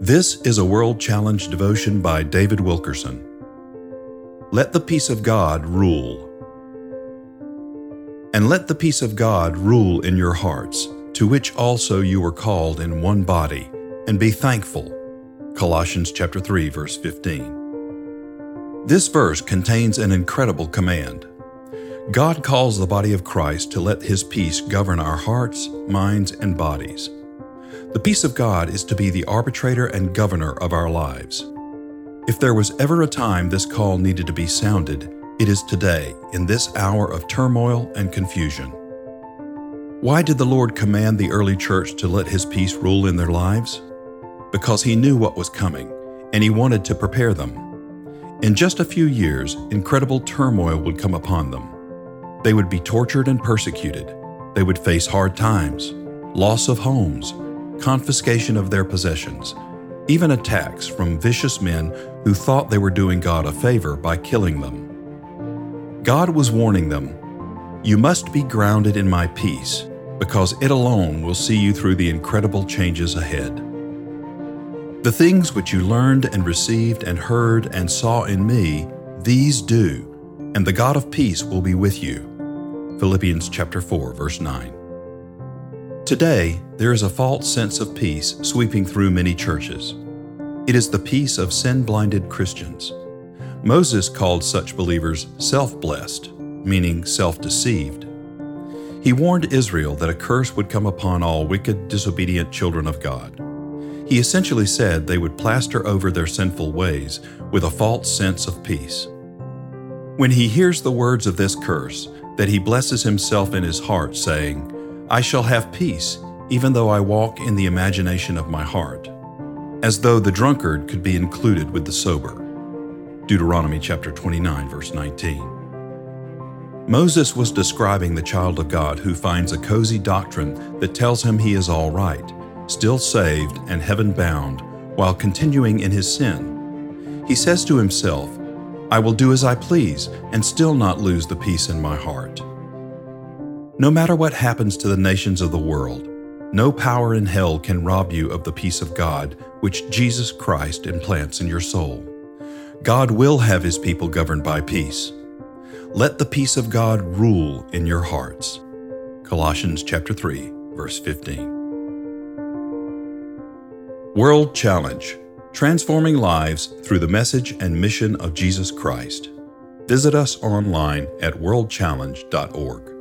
This is a World Challenge devotion by David Wilkerson. Let the peace of God rule. And let the peace of God rule in your hearts, to which also you were called in one body, and be thankful. Colossians chapter 3 verse 15. This verse contains an incredible command. God calls the body of Christ to let his peace govern our hearts, minds, and bodies. The peace of God is to be the arbitrator and governor of our lives. If there was ever a time this call needed to be sounded, it is today, in this hour of turmoil and confusion. Why did the Lord command the early church to let His peace rule in their lives? Because He knew what was coming, and He wanted to prepare them. In just a few years, incredible turmoil would come upon them. They would be tortured and persecuted. They would face hard times, loss of homes, confiscation of their possessions, even attacks from vicious men who thought they were doing God a favor by killing them. God was warning them You must be grounded in my peace, because it alone will see you through the incredible changes ahead. The things which you learned and received and heard and saw in me, these do, and the God of peace will be with you. Philippians chapter 4 verse 9. Today, there is a false sense of peace sweeping through many churches. It is the peace of sin blinded Christians. Moses called such believers self blessed, meaning self deceived. He warned Israel that a curse would come upon all wicked, disobedient children of God. He essentially said they would plaster over their sinful ways with a false sense of peace. When he hears the words of this curse, that he blesses himself in his heart, saying, I shall have peace, even though I walk in the imagination of my heart, as though the drunkard could be included with the sober. Deuteronomy chapter 29, verse 19. Moses was describing the child of God who finds a cozy doctrine that tells him he is all right, still saved and heaven bound, while continuing in his sin. He says to himself, I will do as I please and still not lose the peace in my heart. No matter what happens to the nations of the world, no power in hell can rob you of the peace of God which Jesus Christ implants in your soul. God will have his people governed by peace. Let the peace of God rule in your hearts. Colossians chapter 3, verse 15. World Challenge: Transforming lives through the message and mission of Jesus Christ. Visit us online at worldchallenge.org.